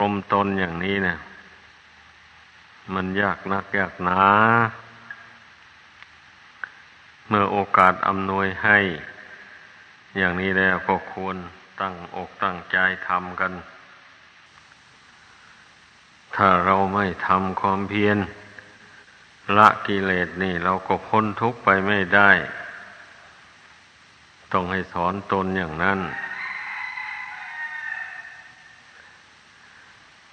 กลมตนอย่างนี้เนะมันยากนักยากหนา เมื่อโอกาสอำนวยให้ อย่างนี้แล้วก็ควรตั้งอกตั้งใจทำกัน ถ้าเราไม่ทำความเพียรละกิเลสนี่ เราก็พ้นทุกข์ไปไม่ได้ ต้องให้สอนตนอย่างนั้น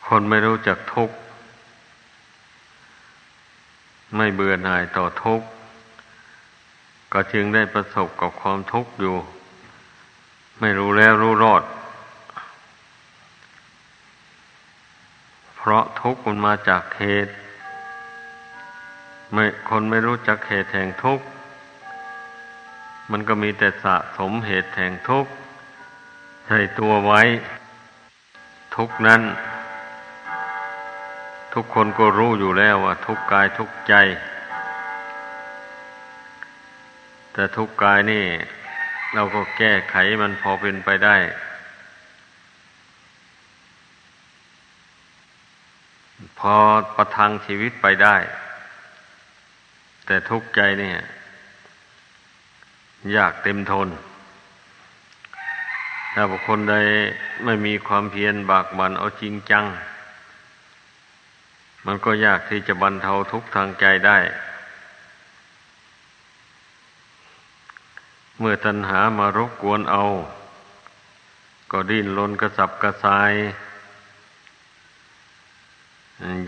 คนไม่รู้จักทุกข์ไม่เบื่อหน่ายต่อทุกข์ก็จึงได้ประสบกับความทุกข์อยู่ ไม่รู้แล้วรู้รอด เพราะทุกข์มันมาจากเหตุไม่คนไม่รู้จักเหตุแห่งทุกข์มันก็มีแต่สะสมเหตุแห่งทุกข์ใส่ตัวไว้ ทุกนั้น ทุกคนก็รู้อยู่แล้วว่า ทุกกายทุกใจ แต่ทุกกายนี่ เราก็แก้ไขมันพอเป็นไปได้ พอประทังชีวิตไปได้ แต่ทุกใจนี่ยากเต็มทน ถ้าบุคคลใดไม่มีความเพียรบากบันเอาจริงจัง มันก็ยากที่จะบรรเทาทุกข์ทางใจได้ เมื่อตัณหามารบกวนเอา ก็ดิ้นรนกระสับกระส่าย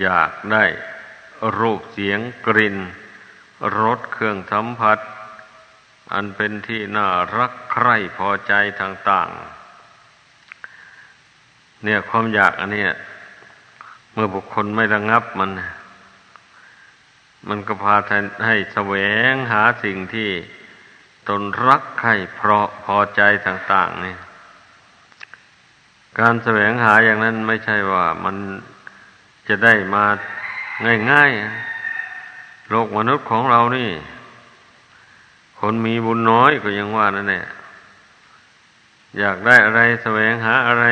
อยากได้รูปเสียงกลิ่นรสเครื่องสัมผัส อันเป็นที่น่ารักใคร่พอใจต่าง ๆ เนี่ยความอยากอันนี้ มื่อบุคคลไม่ระงับมัน มันก็พาให้แสวงหาสิ่งที่ตนรักใครเพราะพอใจต่างๆนี่การแสวงหาอย่างนั้นไม่ใช่ว่ามันจะได้มาง่ายๆ โลกมนุษย์ของเรานี่ คนมีบุญน้อยก็ยังว่านั่นแหละอยากได้อะไรแสวงหาอะไร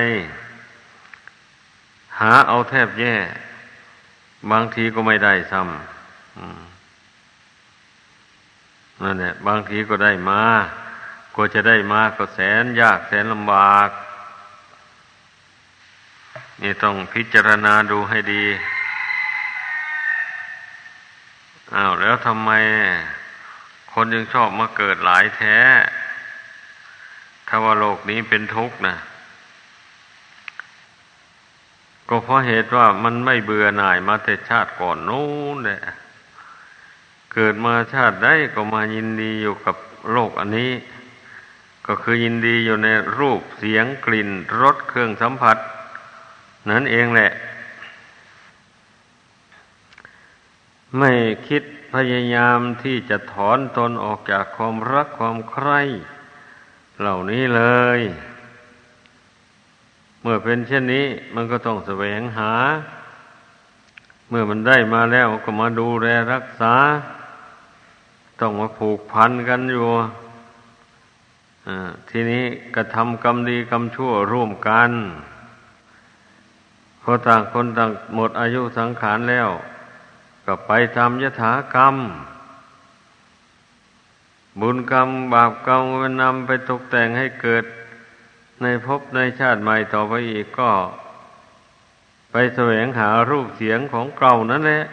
หาเอาแทบแย่ บางทีก็ไม่ได้ซ้ำนั่นแหละบางทีก็ได้มากว่าจะได้มาก็แสนยากแสนลำบาก นี่ต้องพิจารณาดูให้ดีอ้าวแล้วทำไมคนยังชอบมาเกิดหลายแท้ ถ้าว่าโลกนี้เป็นทุกข์นะ ก็เพราะเหตุว่ามันไม่เบื่อหน่ายมาแต่ชาติก่อนนู้นแหละเกิดมาชาติได้ก็มายินดีอยู่กับโลกอันนี้ ก็คือยินดีอยู่ในรูปเสียงกลิ่นรสเครื่องสัมผัส นั่นเองแหละ ไม่คิดพยายามที่จะถอนตนออกจากความรักความใคร่เหล่านี้เลย เมื่อเป็นเช่นนี้มันก็ต้องแสวงหา เมื่อมันได้มาแล้วก็มาดูแลรักษา ต้องมาผูกพันกันอยู่ทีนี้กระทำกรรมดีกรรมชั่วร่วมกันพอต่างคนต่างหมดอายุสังขารแล้ว ก็ไปทำยถากรรม บุญกรรม บาปกรรมมันนำไปตกแต่งให้เกิด ในภพในชาติใหม่ต่อไปอีกก็ ไปแสวงหารูปเสียงของเก่านั่นแหละ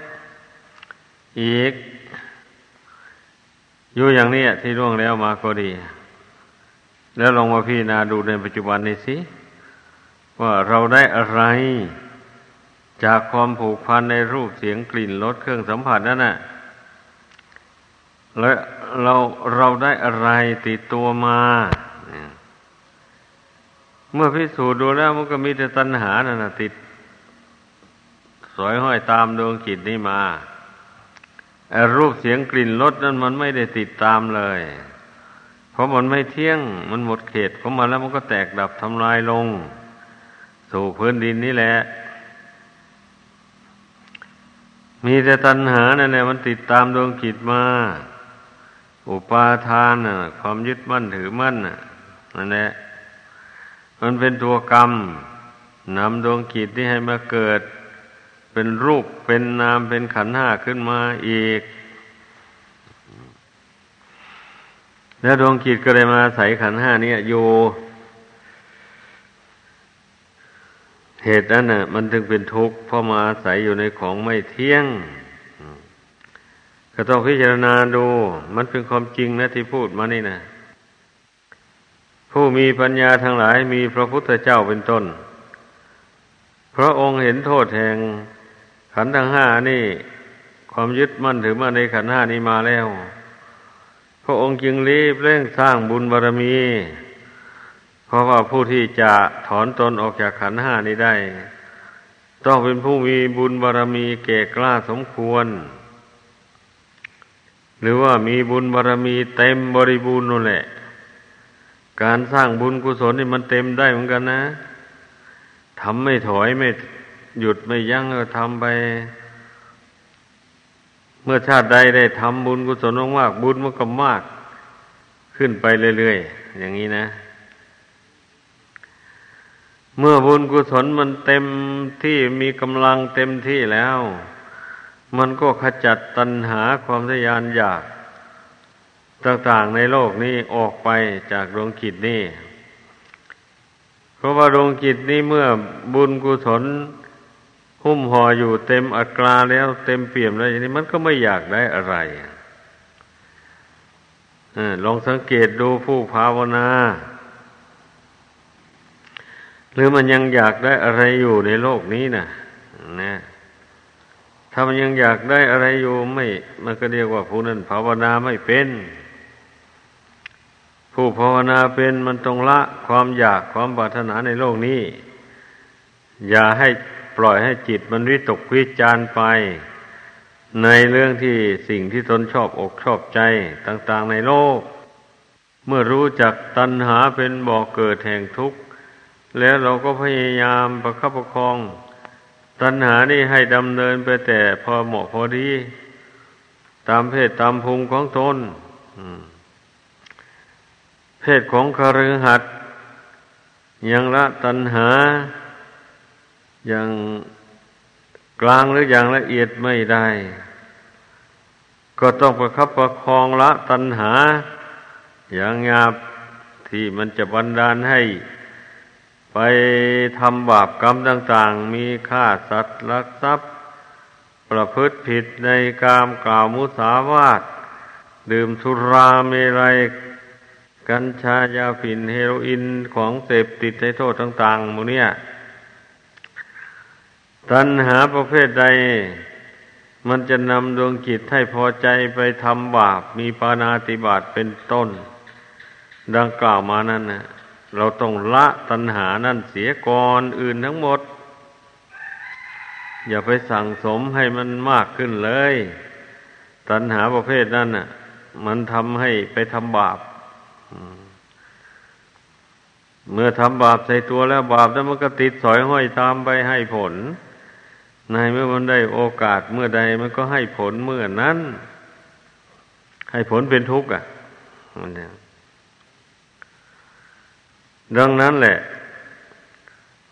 อีก อยู่อย่างนี้ที่ร่วงแล้วมาก็ดี แล้วลองมาพี่นาดูในปัจจุบันนี้สิว่าเราได้อะไร จากความผูกพันในรูปเสียงกลิ่นรสเครื่องสัมผัสนั่นน่ะแล้วเราเราได้อะไรติดตัวมาเเมื่อพิสูจน์ดูแล้วมันก็มีแต่ตัณหานั่นนะติด สอยห้อยตามดวงจิตนี้มารูปเสียงกลิ่นรสนั้นมันไม่ได้ติดตามเลย เพราะมันไม่เที่ยง มันหมดเขตของมันแล้วมันก็แตกดับทำลายลง สู่พื้นดินนี่แหละ มีแต่ตัณหานั่นแหละมันติดตามดวงจิตมา อุปาทานน่ะ ความยึดมั่นถือมั่นน่ะนั่นแหละ มันเป็นตัวกรรมนำดวงกิจที่ให้มาเกิด เป็นรูปเป็นนามเป็นขันห้าขึ้นมาอีก แล้วดวงกิจก็เลยมาใส่ขันห้านี้อยู่ เหตุนั้นน่ะ มันถึงเป็นทุกข์เพราะมาอาศัยอยู่ในของไม่เที่ยงก็ต้องพิจารณาดู มันเป็นความจริงนะที่พูดมานี่นะ ผู้มีปัญญาทั้งหลายมีพระพุทธเจ้าเป็นต้น พระองค์เห็นโทษแห่งขันธ์ทั้งห้านี่ ความยึดมั่นถือมั่นในขันธ์ห้านี้มาแล้ว พระองค์จึงรีบเร่งสร้างบุญบารมี เพราะว่าผู้ที่จะถอนตนออกจากขันธ์ห้านี้ได้ ต้องเป็นผู้มีบุญบารมีเก่กล้าสมควร หรือว่ามีบุญบารมีเต็มบริบูรณ์นั่นแหละ การสร้างบุญกุศลนี่มันเต็มได้เหมือนกันนะทำไม่ถอยไม่หยุดไม่ยั้งก็ทำไป เมื่อชาติใดได้ทำบุญกุศลมากบุญมันก็มาก ขึ้นไปเรื่อยๆอย่างนี้นะ เมื่อบุญกุศลมันเต็มที่มีกำลังเต็มที่แล้ว มันก็ขจัดตัณหาความทยานอยาก ต่างๆในโลกนี้ออกไปจากดวงกิจนี้ เพราะว่าดวงกิจนี้เมื่อบุญกุศลหุ้มห่ออยู่เต็มอัตราแล้วเต็มเปี่ยมแล้วอย่างนี้มันก็ไม่อยากได้อะไรอลองสังเกตดูผู้ภาวนา หรือมันยังอยากได้อะไรอยู่ในโลกนี้นะนะถ้ามันยังอยากได้อะไรอยู่ไม่ มันก็เรียกว่าผู้นั้นภาวนาไม่เป็น ผู้ภาวนาเป็นมันต้องละความอยากความปรารถนาในโลกนี้ อย่าให้ปล่อยให้จิตมันวิตกวิจารไป ในเรื่องที่สิ่งที่ตนชอบอกชอบใจต่างๆในโลก เมื่อรู้จักตัณหาเป็นบ่อกเกิดแห่งทุกข์ แล้วเราก็พยายามประคับประคอง ตัณหานี่ให้ดำเนินไปแต่พอเหมาะพอดี ตามเพศตามภูมิของตนอืม เพศของคฤหัสถ์ยังละตัณหา อย่างกลางหรืออย่างละเอียดไม่ได้ ก็ต้องประคับประคองละตัณหา อย่างงาบที่มันจะบันดาลให้ ไปทำบาปกรรมต่าง ๆ มีฆ่าสัตว์ลักทรัพย์ ประพฤติผิดในกามกล่าวมุสาวาท ดื่มสุราเมรัย กัญชายาฝิ่นเฮโรอีนของเสพติดในโทษต่างๆมูเนี่ย ตัณหาประเภทใด มันจะนำดวงจิตให้พอใจไปทำบาป มีปานาติบาตเป็นต้น ดังกล่าวมานั่นนะเราต้องละตัณหานั่นเสียก่อนอื่นทั้งหมด อย่าไปสั่งสมให้มันมากขึ้นเลย ตัณหาประเภทนั้นน่ะ มันทำให้ไปทำบาป เมื่อทำบาปใส่ตัวแล้วบาปแล้วมันก็ติดสอยห้อยตามไปให้ผล ในเมื่อมันได้โอกาสเมื่อใดมันก็ให้ผลเมื่อนั้น ให้ผลเป็นทุกข์อะดังนั้นแหละ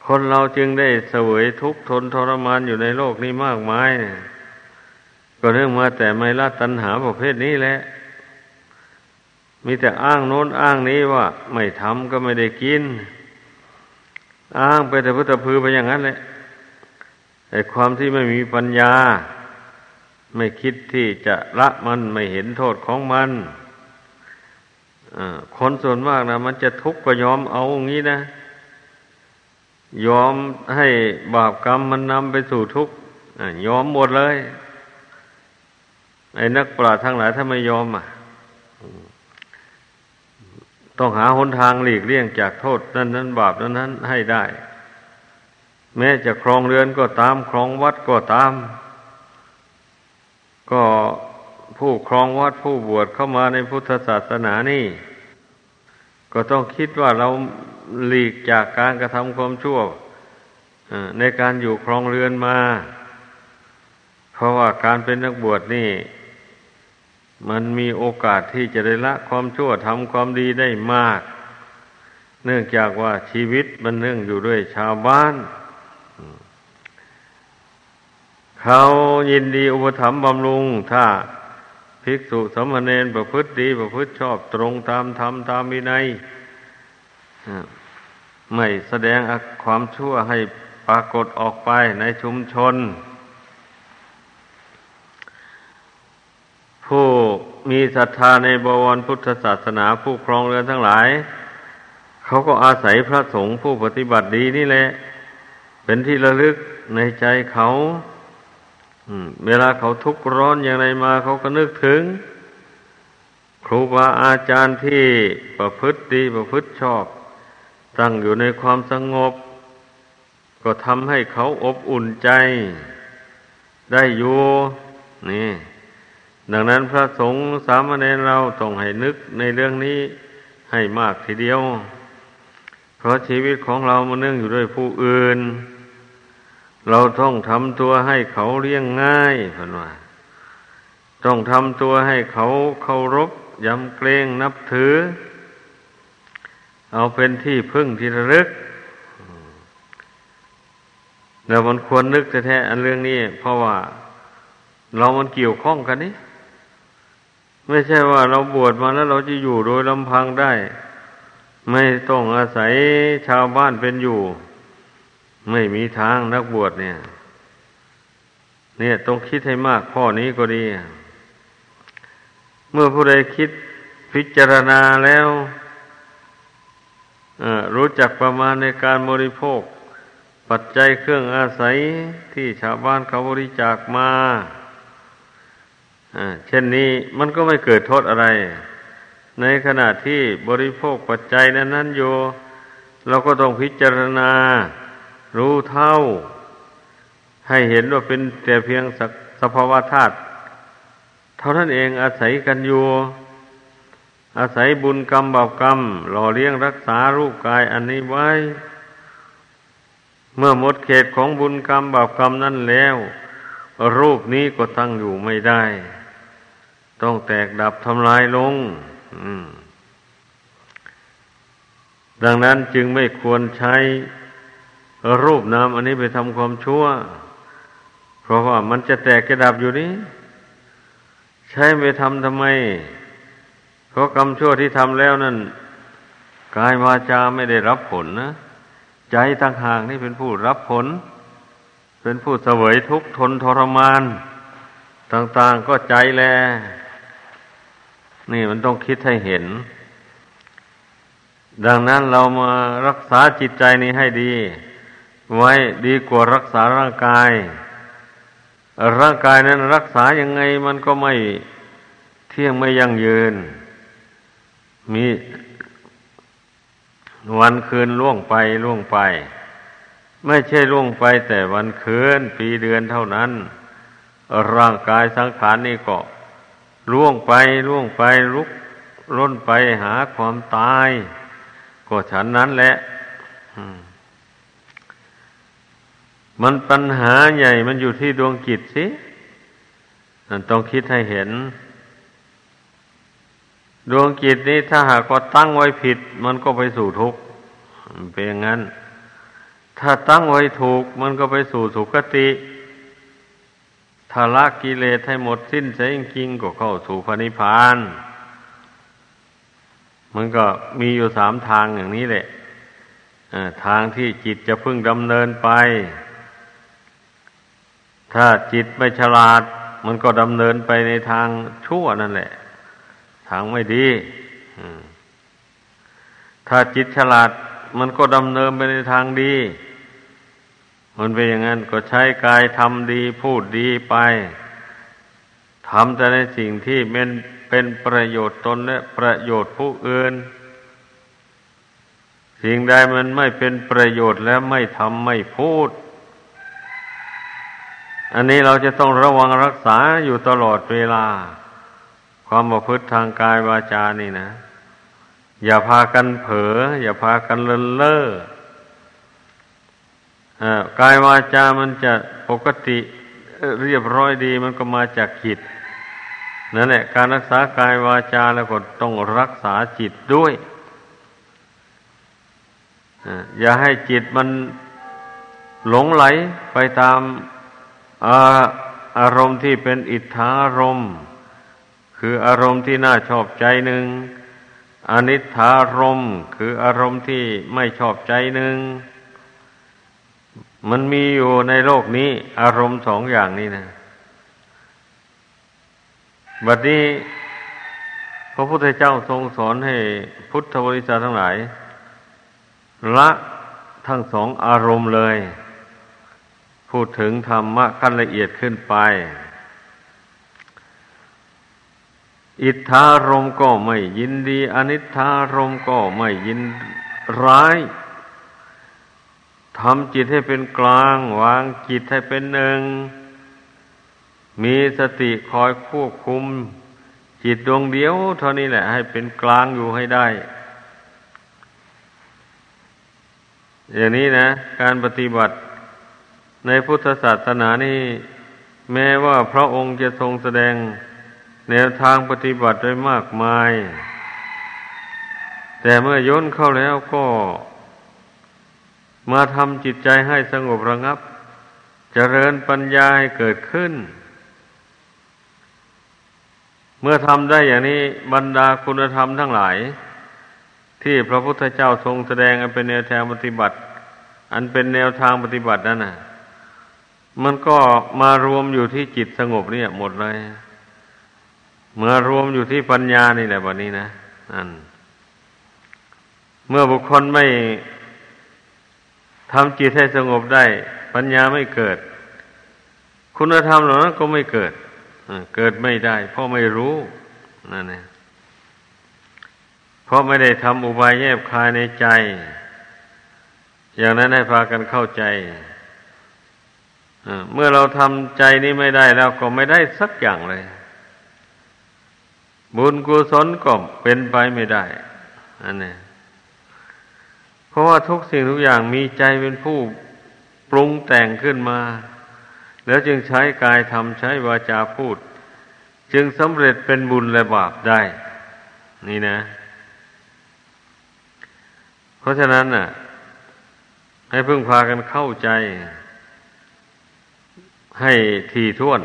คนเราจึงได้เสวยทุกข์ทนทรมานอยู่ในโลกนี้มากมาย ก็เรื่องมาแต่ไม่ละตัณหาประเภทนี้แหละ มีแต่อ้างโน้นอ้างนี้ว่า ไม่ทำก็ไม่ได้กิน อ้างไปแต่พุทธพือไปอย่างนั้นแหละไอ้ความที่ไม่มีปัญญา ไม่คิดที่จะละมันไม่เห็นโทษของมันคนส่วนมากนะมันจะทุกข์ก็ยอมเอาอย่างนี้นะ ยอมให้บาปกรรมมันนำไปสู่ทุกข์ยอมหมดเลย ไอ้นักปราชญ์ทั้งหลายถ้าไม่ยอมอะ ต้องหาหนทางหลีกเลี่ยงจากโทษนั้นนั้นบาปนั้นนั้นให้ได้ แม้จะครองเรือนก็ตามครองวัดก็ตาม ก็ผู้ครองวัดผู้บวชเข้ามาในพุทธศาสนานี่ ก็ต้องคิดว่าเราหลีกจากการกระทำความชั่วในการอยู่ครองเรือนมา เพราะว่าการเป็นนักบวชนี่ มันมีโอกาสที่จะได้ละความชั่วทำความดีได้มาก เนื่องจากว่าชีวิตมันเนื่องอยู่ด้วยชาวบ้าน เขายินดีอุปถัมภ์บำรุง ถ้าภิกษุสมณเณรประพฤติดี ประพฤติชอบตรงตามธรรมตามวินัยไม่แสดงความชั่วให้ปรากฏออกไปในชุมชน ผู้มีศรัทธาในบวรพุทธศาสนาผู้ครองเรือนทั้งหลาย เขาก็อาศัยพระสงฆ์ผู้ปฏิบัติดีนี่แหละ เป็นที่ระลึกในใจเขาเวลาเขาทุกข์ร้อนอย่างไรมาเขาก็นึกถึง ครูบาอาจารย์ที่ประพฤติดีประพฤติชอบ ตั้งอยู่ในความสงบ ก็ทำให้เขาอบอุ่นใจ ได้อยู่นี่ ดังนั้นพระสงฆ์สามเณรเราต้องให้นึกในเรื่องนี้ให้มากทีเดียว เพราะชีวิตของเรามันเนื่องอยู่ด้วยผู้อื่น เราต้องทำตัวให้เขาเลี้ยงง่ายพันว่าต้องทำตัวให้เขาเคารพยำเกรงนับถือ เอาเป็นที่พึ่งที่ระลึกแล้วมันควรนึกแท้ๆอันเรื่องนี้ เพราะว่าเรามันเกี่ยวข้องกันนี่ ไม่ใช่ว่าเราบวชมาแล้วเราจะอยู่โดยลำพังได้ ไม่ต้องอาศัยชาวบ้านเป็นอยู่ ไม่มีทางนักบวชเนี่ย เนี่ยต้องคิดให้มากข้อนี้ก็ดี เมื่อผู้ใดคิดพิจารณาแล้วรู้จักประมาณในการบริโภค ปัจจัยเครื่องอาศัยที่ชาวบ้านเขาบริจาคมา เช่นนี้มันก็ไม่เกิดโทษอะไร ในขณะที่บริโภคปัจจัยนั้นนั้นอยู่เราก็ต้องพิจารณา รู้เท่า ให้เห็นว่าเป็นแต่เพียงสภาวะธาตุเท่านั้นเองอาศัยกันอยู่ อาศัยบุญกรรมบาปกรรม หล่อเลี้ยงรักษารูปกายอันนี้ไว้ เมื่อหมดเขตของบุญกรรมบาปกรรมนั่นแล้ว รูปนี้ก็ตั้งอยู่ไม่ได้ ต้องแตกดับทำลายลงดังนั้นจึงไม่ควรใช้รูปนามอันนี้ไปทำความชั่ว เพราะว่ามันจะแตกกระดับอยู่นี้ ใช้ไปทำทำไม เพราะกรรมชั่วที่ทำแล้วนั่นกายวาจาไม่ได้รับผลนะ ใจตั้งห่างนี่เป็นผู้รับผล เป็นผู้เสวยทุกข์ทนทรมาน ต่าง ๆก็ใจแล นี่มันต้องคิดให้เห็น ดังนั้นเรามารักษาจิตใจนี้ให้ดี ไว้ดีกว่ารักษาร่างกาย ร่างกายนั้นรักษายังไงมันก็ไม่เที่ยงไม่ยั่งยืน มีวันคืนล่วงไปล่วงไป ไม่ใช่ล่วงไปแต่วันคืนปีเดือนเท่านั้น ร่างกายสังขารนี่ก็ ล่วงไปล่วงไปลุกล้นไปหาความตาย ก็ฉันนั้นแหละมันปัญหาใหญ่มันอยู่ที่ดวงจิตสิต้องคิดให้เห็น ดวงจิตนี้ถ้าหากว่าตั้งไว้ผิด มันก็ไปสู่ทุกข์เป็นอย่างนั้น ถ้าตั้งไว้ถูก มันก็ไปสู่สุคติ ถ้าละกิเลสให้หมดสิ้นเสียจริงก็เข้าสู่พระนิพพาน มันก็มีอยู่สามทางอย่างนี้แหละทางที่จิตจะพึ่งดำเนินไป ถ้าจิตไม่ฉลาด มันก็ดำเนินไปในทางชั่วนั่นแหละ ทางไม่ดีถ้าจิตฉลาด มันก็ดำเนินไปในทางดี มันเป็นอย่างนั้นก็ใช้กายทำดีพูดดีไปทำแต่ในสิ่งที่เป็นเป็นประโยชน์ตนและประโยชน์ผู้อื่น สิ่งใดมันไม่เป็นประโยชน์แล้วไม่ทำไม่พูด อันนี้เราจะต้องระวังรักษาอยู่ตลอดเวลา ความประพฤติทางกายวาจานี่นะ อย่าพากันเผลออย่าพากันเลินเล่อ กายวาจามันจะปกติเรียบร้อยดีมันก็มาจากจิตนั่นแหละการรักษากายวาจาแล้วก็ต้องรักษาจิตด้วยอย่าให้จิตมันหลงไหลไปตามอาอารมณ์ที่เป็นอิทธารมณ์คืออารมณ์ที่น่าชอบใจหนึ่งอนิธารมณ์คืออารมณ์ที่ไม่ชอบใจหนึ่ง มันมีอยู่ในโลกนี้ อารมณ์สองอย่างนี้นะบัดนี้พระพุทธเจ้าทรงสอนให้พุทธบริษัททั้งหลาย ละทั้งสองอารมณ์เลย พูดถึงธรรมะขั้นละเอียดขึ้นไป อิทธารมก็ไม่ยินดี อนิธารมก็ไม่ยินร้าย ทำจิตให้เป็นกลาง วางจิตให้เป็นหนึ่ง มีสติคอยควบคุม จิตดวงเดียว เท่านี้แหละ ให้เป็นกลางอยู่ให้ได้ อย่างนี้นะ การปฏิบัติในพุทธศาสนานี่แม้ว่าพระองค์จะทรงแสดง แนวทางปฏิบัติไว้มากมาย แต่เมื่อย่นเข้าแล้วก็ มาทำจิตใจให้สงบระงับจเจริญปัญญาให้เกิดขึ้น เมื่อทำได้อย่างนี้บรรดาคุณธรรมทั้งหลาย ที่พระพุทธเจ้าทรงแสดงอันเป็นแนวทางปฏิบัติ อันเป็นแนวทางปฏิบัตินั่นน่ะ มันก็มารวมอยู่ที่จิตสงบเนี่ยหมดเลยเมื่อรวมอยู่ที่ปัญญานี่แหละวันนี้นะอันเมื่อบุคคลไม่ ทำจิตให้สงบได้ ปัญญาไม่เกิด คุณธรรมเหล่านั้นก็ไม่เกิดเกิดไม่ได้ เพราะไม่รู้นั่นเองเพราะไม่ได้ทำอุบายแยบคายในใจ อย่างนั้นให้พากันเข้าใจเมื่อเราทำใจนี้ไม่ได้แล้วก็ไม่ได้สักอย่างเลย บุญกุศลก็เป็นไปไม่ได้ อันนี้ เพราะว่าทุกสิ่งทุกอย่างมีใจเป็นผู้ปรุงแต่งขึ้นมา แล้วจึงใช้กายทำใช้วาจาพูด จึงสำเร็จเป็นบุญและบาปได้ นี่นะ เพราะฉะนั้นน่ะ ให้พึ่งพากันเข้าใจ ให้ทีท่วน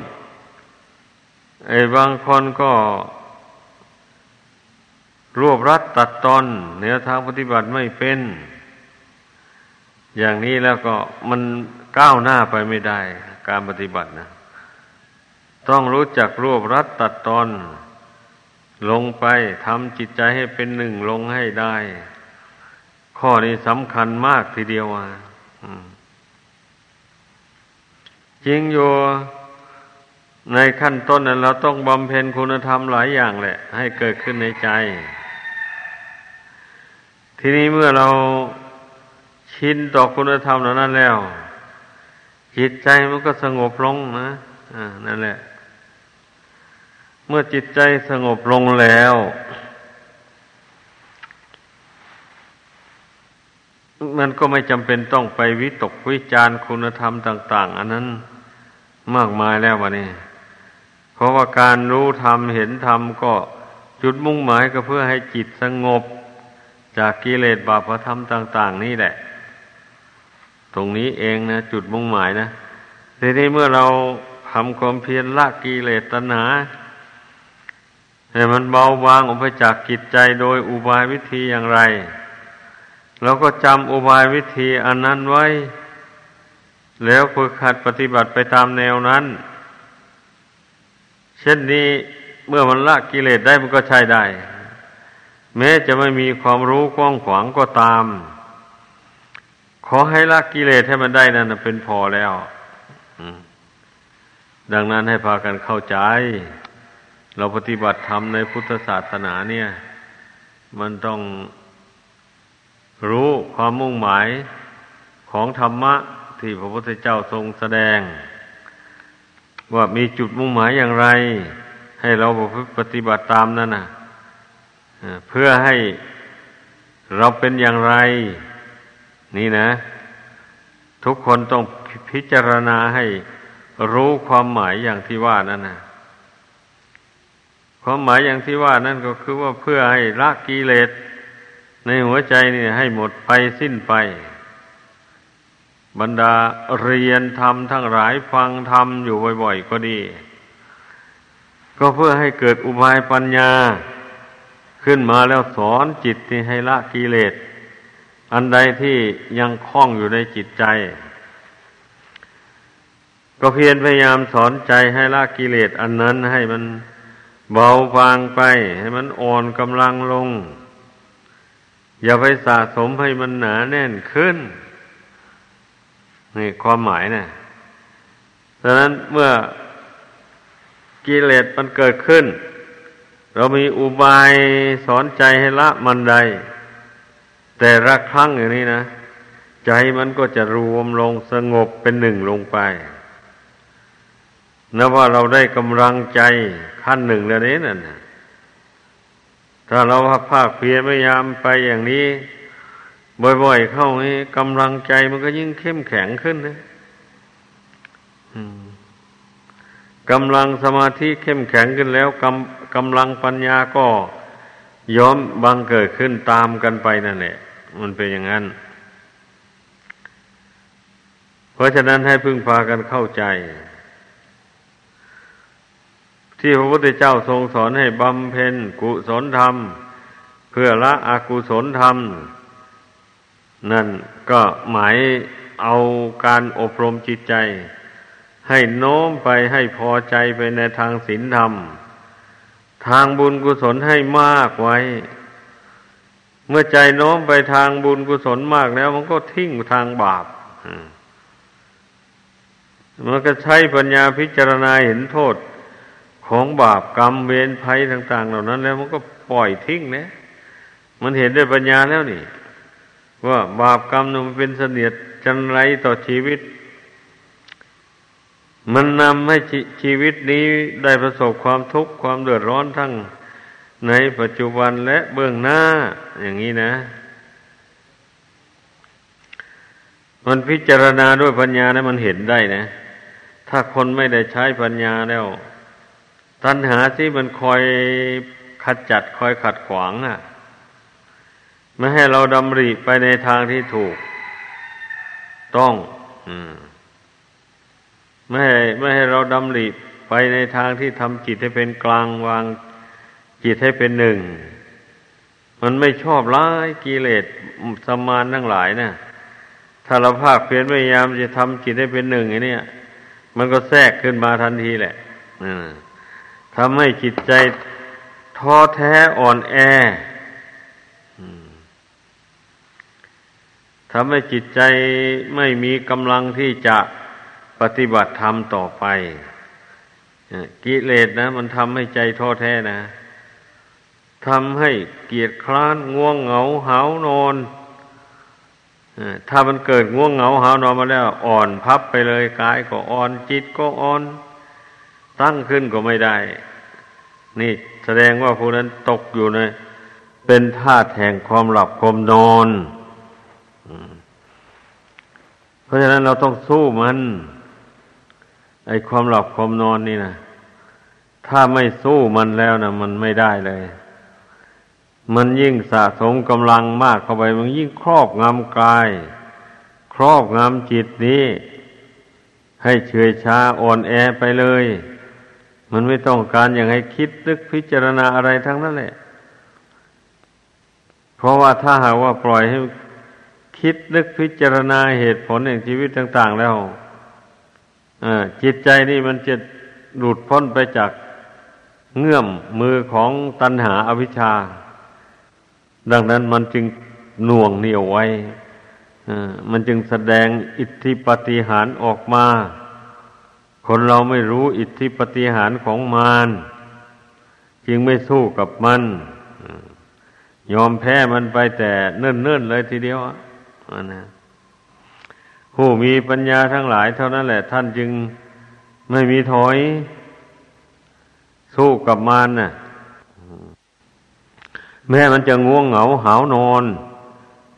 ไอ้บางคนก็รวบรัดตัดตอนเนื้อทางปฏิบัติไม่เป็น อย่างนี้แล้วก็มันก้าวหน้าไปไม่ได้การปฏิบัตินะ ต้องรู้จักรวบรัดตัดตอน ลงไปทำจิตใจให้เป็นหนึ่งลงให้ได้ ข้อนี้สำคัญมากทีเดียวอะจริงอยู่ในขั้นต้นนั้นเราต้องบำเพ็ญคุณธรรมหลายอย่างแหละ ให้เกิดขึ้นในใจ ทีนี้เมื่อเรา ชินต่อคุณธรรมเหล่านั้นแล้ว จิตใจมันก็สงบลงนะอ่านั่นแหละ เมื่อจิตใจสงบลงแล้ว มันก็ไม่จำเป็นต้องไปวิตกวิจารคุณธรรมต่าง ๆ อันนั้นมากมายแล้ววะนี่เพราะว่าการรู้ธรรมเห็นธรรมก็จุดมุ่งหมายก็เพื่อให้จิตสงบจากกิเลสบาปธรรมต่าง ๆ นี่แหละ ตรงนี้เองนะจุดมุ่งหมายนะทีนี้เมื่อเราทำความเพียรละกิเลสตัณหาให้มันเบาบางออกไปจากกิจใจโดยอุบายวิธีอย่างไรเราก็จำอุบายวิธีอันนั้นไว้ แล้วฝึกหัดปฏิบัติไปตามแนวนั้น เช่นนี้เมื่อมันละกิเลสได้มันก็ใช้ได้ แม้จะไม่มีความรู้กว้างขวางก็ตาม ขอให้ละกิเลสให้มันได้นั่นเป็นพอแล้วดังนั้นให้พากันเข้าใจ เราปฏิบัติธรรมในพุทธศาสนาเนี่ย มันต้องรู้ความมุ่งหมายของธรรมะที่พระพุทธเจ้าทรงแสดง ว่ามีจุดมุ่งหมายอย่างไร ให้เราปฏิบัติตามนั่นนะเพื่อให้เราเป็นอย่างไร นี่นะ ทุกคนต้องพิจารณาให้รู้ความหมายอย่างที่ว่านั่นนะความหมายอย่างที่ว่านั่นก็คือว่าเพื่อให้ละกิเลสในหัวใจนี่ให้หมดไปสิ้นไป บรรดาเรียนธรรมทั้งหลายฟังธรรมอยู่บ่อยๆก็ดี ก็เพื่อให้เกิดอุบายปัญญา ขึ้นมาแล้วสอนจิตที่ให้ละกิเลส อันใดที่ยังคล้องอยู่ในจิตใจ ก็เพียรพยายามสอนใจให้ละกิเลสอันนั้นให้มันเบาบางไป ให้มันอ่อนกำลังลง อย่าไปสะสมให้มันหนาแน่นขึ้น นี่ความหมายนะดังนั้นเมื่อกิเลสมันเกิดขึ้น เรามีอุบายสอนใจให้ละมันใด แต่ละครั้งอย่างนี้นะ ใจมันก็จะรวมลงสงบเป็นหนึ่งลงไปนับว่าเราได้กำลังใจขั้นหนึ่งแล้วนี้นั่นถ้าเราภาคเพียรพยายามไปอย่างนี้ บ่อยๆเข้านี้กำลังใจมันก็ยิ่งเข้มแข็งขึ้นนะกำลังสมาธิเข้มแข็งขึ้นแล้วกำกำลังปัญญาก็ ย้อมบังเกิดขึ้นตามกันไปนั่นแหละมันเป็นอย่างนั้น เพราะฉะนั้นให้พึ่งพากันเข้าใจ ที่พระพุทธเจ้าทรงสอนให้บำเพ็ญกุศลธรรม เพื่อละอกุศลธรรม นั่นก็หมายเอาการอบรมจิตใจ ให้โน้มไปให้พอใจไปในทางศีลธรรม ทางบุญกุศลให้มากไว้ เมื่อใจโน้มไปทางบุญกุศลมากแล้ว มันก็ทิ้งทางบาปมันก็ใช้ปัญญาพิจารณาเห็นโทษของบาปกรรมเวรภัยต่าง ๆ เหล่านั้น แล้วมันก็ปล่อยทิ้งนะมันเห็นด้วยปัญญาแล้วนี่ ว่าบาปกรรมมันเป็นเสนียดจันไรต่อชีวิต มันนำให้ชชีวิตนี้ได้ประสบความทุกข์ความเดือดร้อนทั้งในปัจจุบันและเบื้องหน้า อย่างนี้นะ มันพิจารณาด้วยปัญญานะมันเห็นได้นะ ถ้าคนไม่ได้ใช้ปัญญาแล้ว ตัณหาที่มันคอยขัดจัดคอยขัดขวางอะไม่ให้เราดำริไปในทางที่ถูก ต้อง อืม ไม่ให้ไม่ให้เราดำริไปในทางที่ทำจิตให้เป็นกลางวางจิตให้เป็นหนึ่ง มันไม่ชอบร้ายกิเลสสมานทั้งหลายนะถ้าเราภาคเพียรพยายามจะทำจิตให้เป็นหนึ่งอย่างนี้มันก็แทรกขึ้นมาทันทีแหละทำให้จิตใจท้อแท้อ่อนแอทำให้จิตใจไม่มีกำลังที่จะ ปฏิบัติธรรมต่อไปกิเลสนะ มันทำให้ใจท้อแท้นะทำให้เกียดคร้านง่วงเหงาหานอนถ้ามันเกิดง่วงเหงาหานอนมาแล้ว อ่อนพับไปเลยกายก็อ่อน จิตก็อ่อน ตั้งขึ้นก็ไม่ได้ นี่แสดงว่าผู้นั้นตกอยู่ในเป็นธาตุแห่งความหลับความนอนเพราะฉะนั้นเราต้องสู้มัน ไอ้ความหลับความนอนนี่นะถ้าไม่สู้มันแล้วนะมันไม่ได้เลย มันยิ่งสะสมกำลังมากเข้าไป มันยิ่งครอบงำกาย ครอบงำจิตนี้ ให้เฉยชาอ่อนแอไปเลย มันไม่ต้องการอย่างให้คิดนึกพิจารณาอะไรทั้งนั้นแหละ เพราะว่าถ้าหากว่าปล่อยให้คิดนึกพิจารณาเหตุผลแห่งชีวิตต่าง ๆ แล้ว จิตใจนี่มันจะหลุดพ้นไปจากเงื่อมมือของตัณหาอวิชชา ดังนั้นมันจึงหน่วงเหนี่ยวไว้มันจึงแสดงอิทธิปฏิหารออกมา คนเราไม่รู้อิทธิปฏิหารของมารจึงไม่สู้กับมัน ยอมแพ้มันไปแต่เนิ่นๆเลยทีเดียวอะนะ ผู้มีปัญญาทั้งหลายเท่านั้นแหละ ท่านจึงไม่มีถอย สู้กับมารน่ะ แม้มันจะง่วงเหงาหาวนอน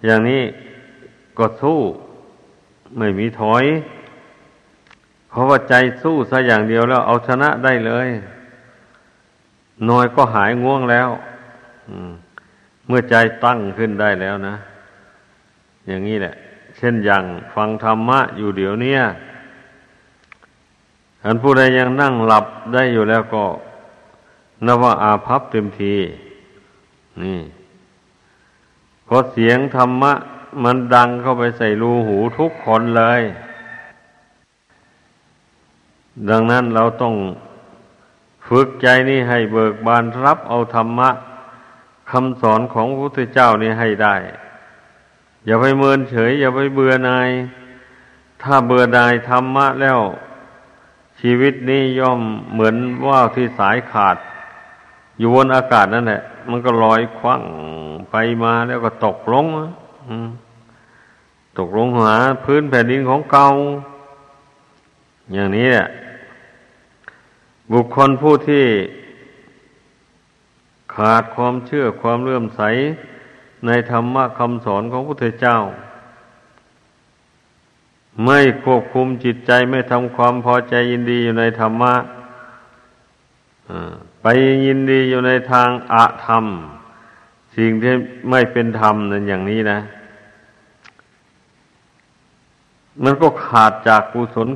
อย่างนี้ก็สู้ไม่มีถอย เพราะว่าใจสู้ซะอย่างเดียวแล้วเอาชนะได้เลยน้อยก็หายง่วงแล้วเมื่อใจตั้งขึ้นได้แล้วนะ อย่างนี้แหละ เช่นอย่างฟังธรรมะอยู่เดี๋ยวนี้ท่านผู้ใดยังนั่งหลับได้อยู่แล้วก็นับว่าอาภัพเต็มที นี่เพราะเสียงธรรมะ มันดังเข้าไปใส่รูหูทุกคนเลย ดังนั้นเราต้องฝึกใจนี่ให้เบิกบานรับเอาธรรมะคำสอนของพระพุทธเจ้านี่ให้ได้ อย่าไปเมินเฉย อย่าไปเบื่อนาย ถ้าเบื่อนายธรรมะแล้ว ชีวิตนี้ย่อมเหมือนว่าวที่สายขาด อยู่บนอากาศนั่นแหละ มันก็ลอยคว้างไปมาแล้วก็ตกลงตกลงหาพื้นแผ่นดินของเก่าอย่างนี้แหละบุคคลผู้ที่ขาดความเชื่อความเลื่อมใส ในธรรมะคำสอนของพระพุทธเจ้า ไม่ควบคุมจิตใจไม่ทำความพอใจยินดีอยู่ในธรรมะไปยินดีอยู่ในทางอะธรรม สิ่งที่ไม่เป็นธรรมนั่นอย่างนี้นะ มันก็ขาดจากกุศล